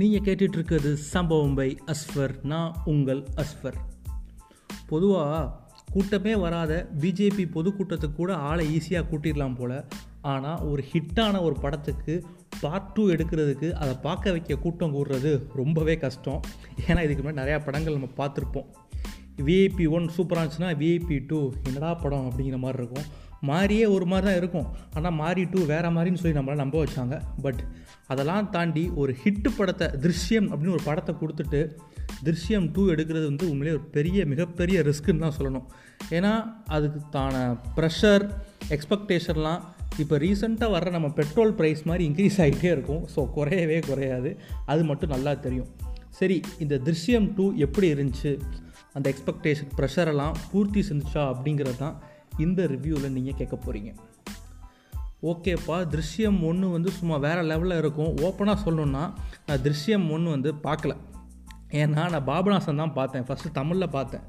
நீங்கள் கேட்டுட்ருக்கிறது சம்பவம் பை அஸ்வர் நான் உங்கள் அஸ்வர். பொதுவாக கூட்டமே வராத பிஜேபி பொதுக்கூட்டத்துக்கு கூட ஆளை ஈஸியாக கூட்டிடலாம் போல். ஆனால் ஒரு ஹிட்டான ஒரு படத்துக்கு பார்ட் டூ எடுக்கிறதுக்கு அதை பார்க்க வைக்க கூட்டம் கூடுறது ரொம்பவே கஷ்டம். ஏன்னா இதுக்கு முன்னாடி நிறையா படங்கள் நம்ம பார்த்துருப்போம். விஐபி ஒன் சூப்பராக இருந்துச்சுன்னா விஐபி டூ என்னடா படம் அப்படிங்கிற மாதிரி இருக்கும். மாறியே ஒரு மாதிரி தான் இருக்கும். ஆனால் மாறி டூ வேறு மாதிரின்னு சொல்லி நம்மளால் நம்ப வச்சாங்க. பட் அதெல்லாம் தாண்டி ஒரு ஹிட்டு படத்தை திருஷ்யம் அப்படின்னு ஒரு படத்தை கொடுத்துட்டு திருஷ்யம் டூ எடுக்கிறது வந்து உண்மையிலே ஒரு பெரிய மிகப்பெரிய ரிஸ்க்குன்னு தான் சொல்லணும். ஏன்னா அதுக்கு தான ப்ரெஷர் எக்ஸ்பெக்டேஷன்லாம் இப்போ ரீசெண்டாக வர்ற நம்ம பெட்ரோல் ப்ரைஸ் மாதிரி இன்க்ரீஸ் ஆகிட்டே இருக்கும். ஸோ குறையவே குறையாது. அது மட்டும் நல்லா தெரியும். சரி இந்த திருஷ்யம் டூ எப்படி இருந்துச்சு? அந்த எக்ஸ்பெக்டேஷன் ப்ரெஷரெல்லாம் பூர்த்தி செஞ்சுச்சா அப்படிங்கிறது தான் இந்த ரிவ்யூவில் நீங்கள் கேட்க போகிறீங்க ஓகேப்பா திருஷ்யம் ஒன்று வந்து சும்மா வேறு லெவலில் இருக்கும். ஓப்பனாக சொல்லணுன்னா நான் திருஷ்யம் ஒன்று வந்து பார்க்கல. ஏன்னா நான் பாபநாசன் தான் பார்த்தேன். ஃபஸ்ட்டு தமிழில் பார்த்தேன்.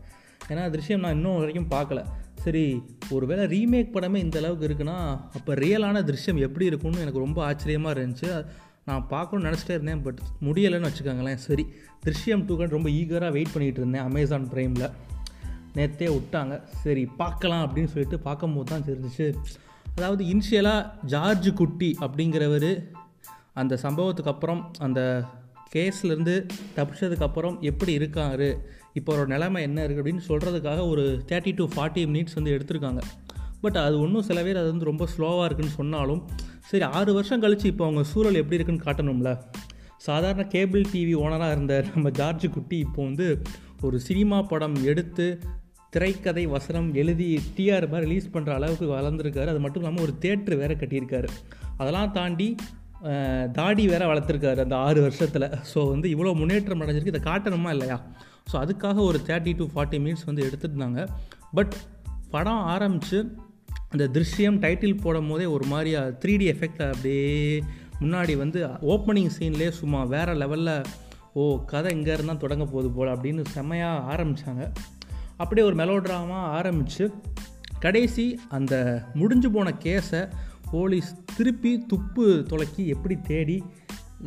ஏன்னா திருஷ்யம் நான் இன்னும் வரைக்கும் பார்க்கல. சரி ஒரு வேளை ரீமேக் படமே இந்த அளவுக்கு இருக்குன்னா அப்போ ரியலான திருஷ்யம் எப்படி இருக்கும்னு எனக்கு ரொம்ப ஆச்சரியமாக இருந்துச்சு. நான் பார்க்கணும்னு நினச்சிட்டே இருந்தேன் பட் முடியலைன்னு வச்சுக்கோங்களேன். சரி திருஷ்யம் டூக்கு ரொம்ப ஈகராக வெயிட் பண்ணிகிட்டு இருந்தேன் அமேசான் ப்ரைமில் நேற்றே விட்டாங்க. சரி பார்க்கலாம் அப்படின்னு சொல்லிட்டு பார்க்கும்போது தான் தெரிஞ்சிச்சு. அதாவது இனிஷியலாக ஜார்ஜ் குட்டி அப்படிங்கிறவர் அந்த சம்பவத்துக்கு அப்புறம் அந்த கேஸ்லேருந்து தப்பிச்சதுக்கப்புறம் எப்படி இருக்காரு இப்போ ஒரு நிலைமை என்ன இருக்குது அப்படின்னு சொல்கிறதுக்காக ஒரு தேர்ட்டி டு ஃபார்ட்டி மினிட்ஸ் வந்து எடுத்திருக்காங்க. பட் அது ஒன்றும் சில பேர் அது வந்து ரொம்ப ஸ்லோவாக இருக்குன்னு சொன்னாலும் சரி ஆறு வருஷம் கழித்து இப்போ அவங்க சூழல் எப்படி இருக்குன்னு காட்டணும்ல. சாதாரண கேபிள் டிவி ஓனராக இருந்த நம்ம ஜார்ஜ் குட்டி இப்போ வந்து ஒரு சினிமா படம் எடுத்து திரைக்கதை வசனம் எழுதி டிஆர் மாதிரி ரிலீஸ் பண்ணுற அளவுக்கு வளர்ந்துருக்காரு. அது மட்டும் இல்லாமல் ஒரு தேட்ரு வேறு கட்டியிருக்காரு. அதெல்லாம் தாண்டி தாடி வேற வளர்த்துருக்காரு அந்த ஆறு வருஷத்தில். ஸோ வந்து இவ்வளோ முன்னேற்றம் அடைஞ்சிருக்கு. இதை காட்டணுமா இல்லையா? ஸோ அதுக்காக ஒரு தேர்ட்டி டு ஃபார்ட்டி மினிட்ஸ் வந்து எடுத்துருந்தாங்க. பட் படம் ஆரம்பித்து அந்த திருஷ்யம் டைட்டில் போடும் போதே ஒரு மாதிரியா த்ரீ டி எஃபெக்ட் அப்படியே முன்னாடி வந்து ஓப்பனிங் சீன்லேயே சும்மா வேறு லெவலில் ஓ கதை இங்கே இருந்தால் தொடங்க போகுது போல் அப்படின்னு செம்மையாக ஆரம்பித்தாங்க அப்படியே ஒரு மெலோட்ராமா ஆரம்பித்து கடைசி அந்த முடிஞ்சு போன கேஸை போலீஸ் திருப்பி துப்பு துளக்கி எப்படி தேடி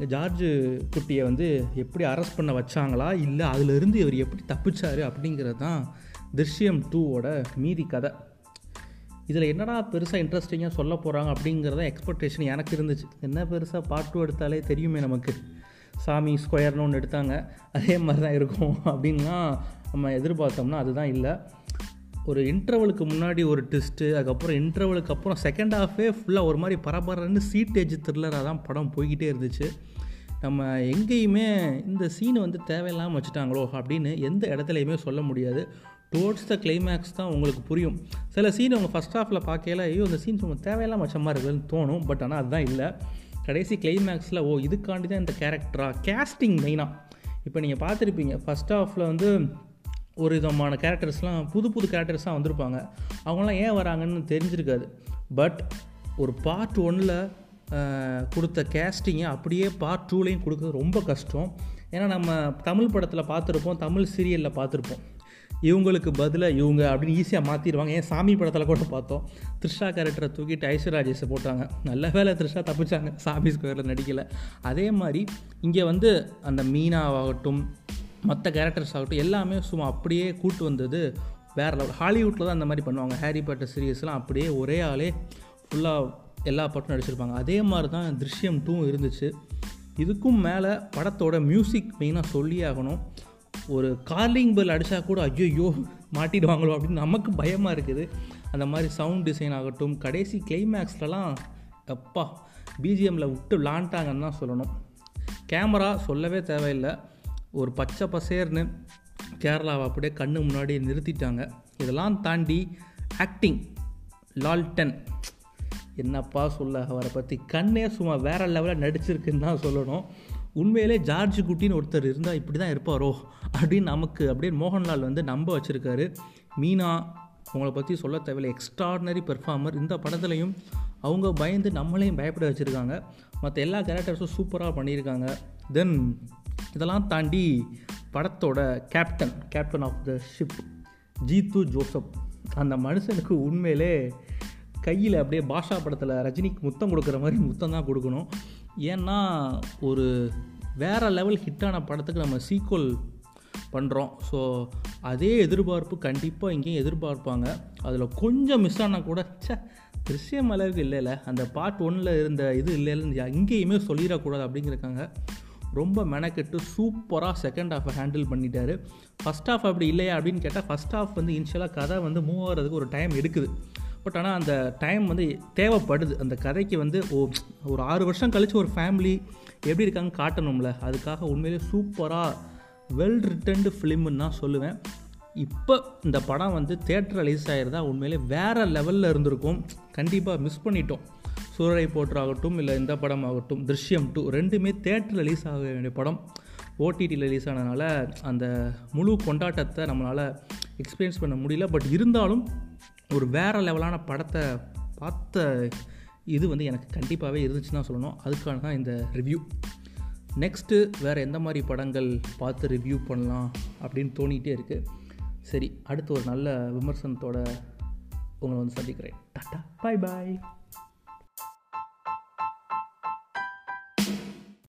ஜார்ஜு குட்டியை வந்து எப்படி அரெஸ்ட் பண்ண வச்சாங்களா இல்லை அதிலிருந்து இவர் எப்படி தப்பிச்சார் அப்படிங்கிறது தான் திருஷ்யம் டூவோட மீதி கதை. இதில் என்னடா பெருசாக இன்ட்ரெஸ்டிங்காக சொல்ல போகிறாங்க அப்படிங்கிறத எக்ஸ்பெக்டேஷன் எனக்கு இருந்துச்சு. என்ன பெருசாக பார்ட் டூ எடுத்தாலே தெரியுமே நமக்கு. சாமி ஸ்கொயர்னு ஒன்று எடுத்தாங்க. அதே மாதிரி தான் இருக்கும் அப்படின்னா நம்ம எதிர்பார்த்தோம்னா அதுதான் இல்லை. ஒரு இன்டர்வலுக்கு முன்னாடி ஒரு டெஸ்ட்டு அதுக்கப்புறம் இன்டர்வலுக்கு அப்புறம் செகண்ட் ஹாஃபே ஃபுல்லாக ஒரு மாதிரி பரபரன்னு சீட்டேஜ் த்ரில்லராக தான் படம் போய்கிட்டே இருந்துச்சு. நம்ம எங்கேயுமே இந்த சீனை வந்து தேவையில்லாமல் வச்சுட்டாங்களோ அப்படின்னு எந்த இடத்துலையுமே சொல்ல முடியாது. டுவோர்ட்ஸ் த கிளைமேக்ஸ் தான் உங்களுக்கு புரியும். சில சீன் அவங்க ஃபஸ்ட் ஹாஃபில் பார்க்கல ஐயோ அந்த சீன் சும்மா தேவையில்லாம வச்ச மாதிரி இருக்குதுன்னு தோணும் பட் ஆனால் அதுதான் இல்லை. கடைசி கிளைமேக்ஸில் ஓ இதுக்காண்டி தான் இந்த கேரக்டரா கேஸ்டிங் மெயினாக இப்போ நீங்கள் பார்த்துருப்பீங்க ஃபஸ்ட் ஹாஃபில் வந்து ஒரு விதமான கேரக்டர்ஸ்லாம் புது புது கேரக்டர்ஸ்லாம் வந்திருப்பாங்க. அவங்களாம் ஏன் வராங்கன்னு தெரிஞ்சிருக்காது. பட் ஒரு பார்ட் ஒன்னில் கொடுத்த கேஸ்டிங்கை அப்படியே பார்ட் டூலேயும் கொடுக்கறது ரொம்ப கஷ்டம். ஏன்னா நம்ம தமிழ் படத்தில் பார்த்துருப்போம் தமிழ் சீரியலில் பார்த்துருப்போம். இவங்களுக்கு பதிலாக இவங்க அப்படின்னு ஈஸியாக மாற்றிடுவாங்க ஏன் சாமி படத்தில் கூட பார்த்தோம். த்ரிஷா கேரக்டரை தூக்கிட்டு ஐஸ்வர்யாஜேஸை போட்டாங்க. நல்ல வேலை த்ரிஷா தப்பிச்சாங்க. சாமி ஸ்கொயரில் நடிக்கலை. அதே மாதிரி இங்கே வந்து அந்த மீனாவாகட்டும் மற்ற கேரக்டர்ஸ் ஆகட்டும் எல்லாமே சும்மா அப்படியே கூட்டு வந்தது வேறு லெவல் ஹாலிவுட்டில் தான் அந்த மாதிரி பண்ணுவாங்க. ஹாரி பாட்டர் சீரியஸ்லாம் அப்படியே ஒரே ஆளே ஃபுல்லாக எல்லா பாட்டும் நடிச்சிருப்பாங்க. அதே மாதிரி தான் திருஷ்யம் டூ இருந்துச்சு. இதுக்கும் மேலே படத்தோட மியூசிக் மெயினாக சொல்லி ஆகணும். ஒரு கார்லிங் பெல் அடித்தா கூட ஐயோ மாட்டிடுவாங்களோ? அப்படின்னு நமக்கு பயமாக இருக்குது. அந்த மாதிரி சவுண்ட் டிசைன் ஆகட்டும் கடைசி கிளைமேக்ஸ்லலாம் எப்பா பிஜிஎம்மில் விட்டு விளாண்டாங்கன்னு தான் சொல்லணும். கேமரா சொல்லவே தேவையில்லை. ஒரு பச்சை பசேர்னு கேரளாவை அப்படியே கண்ணு முன்னாடி நிறுத்திட்டாங்க. இதெல்லாம் தாண்டி ஆக்டிங் லால்டன். என்னப்பா சொல்ல அவரை பற்றி கண்ணே சும்மா வேறு லெவலில் நடிச்சிருக்குன்னு தான் சொல்லணும். உண்மையிலே ஜார்ஜ் குட்டின்னு ஒருத்தர் இருந்தால் இப்படி தான் இருப்பாரோ அப்படின்னு நமக்கு அப்படியே மோகன்லால் வந்து நம்ப வச்சுருக்காரு. மீனா அவங்கள பற்றி சொல்ல தேவையில்லை. எக்ஸ்ட்ராடினரி பெர்ஃபார்மர் இந்த படத்துலையும் அவங்க பயந்து நம்மளையும் பயப்பட வச்சுருக்காங்க. மற்ற எல்லா கேரக்டர்ஸும் சூப்பராக பண்ணியிருக்காங்க. தென் இதெல்லாம் தாண்டி படத்தோட captain captain of the ship Jeethu Joseph. அந்த மனுஷனுக்கு உண்மையிலே கையில் அப்படியே பாஷா படத்தில் ரஜினிக்கு முத்தம் கொடுக்குற மாதிரி முத்தம் தான் கொடுக்கணும். ஏன்னா ஒரு வேறு லெவல் ஹிட்டான படத்துக்கு நம்ம சீக்குவல் பண்ணுறோம் ஸோ அதே எதிர்பார்ப்பு கண்டிப்பாக இங்கேயும் எதிர்பார்ப்பாங்க. அதில் கொஞ்சம் மிஸ் ஆனால் கூட ச்சே திருஷ்யம் அளவுக்கு இல்லைல்ல அந்த பார்ட் ஒன்னில் இருந்த இது இல்லைல்ல எங்கேயுமே சொல்லிடக்கூடாது அப்படிங்கிறக்காங்க ரொம்ப மெனக்கெட்டு சூப்பராக செகண்ட் ஹாஃபை ஹேண்டில் பண்ணிட்டாரு. ஃபஸ்ட் ஹாஃப் அப்படி இல்லையா அப்படின்னு கேட்டால் ஃபஸ்ட் ஹாஃப் வந்து இனிஷியலாக கதை வந்து மூவ் ஆகிறதுக்கு ஒரு டைம் எடுக்குது. பட் ஆனால் அந்த டைம் வந்து தேவைப்படுது. அந்த கதைக்கு வந்து ஓ ஒரு ஆறு வருஷம் கழித்து ஒரு ஃபேமிலி எப்படி இருக்காங்க காட்டணும்ல. அதுக்காக உண்மையிலே சூப்பராக வெல் ரிட்டன்டு ஃபிலிம்னு தான் சொல்லுவேன். இப்போ இந்த படம் வந்து தேட்டர் ரிலீஸ் ஆகிருந்தா உண்மையிலே வேறு லெவலில் இருந்திருக்கும். கண்டிப்பாக மிஸ் பண்ணிட்டோம். சூரரை போற்றாகட்டும் இல்லை இந்த படம் ஆகட்டும் திருஷ்யம் டூ ரெண்டுமே தேட்டர் ரிலீஸ் ஆக வேண்டிய படம். ஓடிடி ரிலீஸ் ஆனதுனால அந்த முழு கொண்டாட்டத்தை நம்மளால் எக்ஸ்பீரியன்ஸ் பண்ண முடியல. பட் இருந்தாலும் ஒரு வேறு லெவலான படத்தை பார்த்த இது வந்து எனக்கு கண்டிப்பாகவே இருந்துச்சுன்னா தான் சொல்லணும். அதுக்கான தான் இந்த ரிவ்யூ நெக்ஸ்ட்டு வேறு எந்த மாதிரி படங்கள் பார்த்து ரிவ்யூ பண்ணலாம் அப்படின்னு தோணிகிட்டே இருக்குது சரி அடுத்து ஒரு நல்ல விமர்சனத்தோட உங்களை வந்து சந்திக்கிறேன். டாட்டா. பாய் பாய்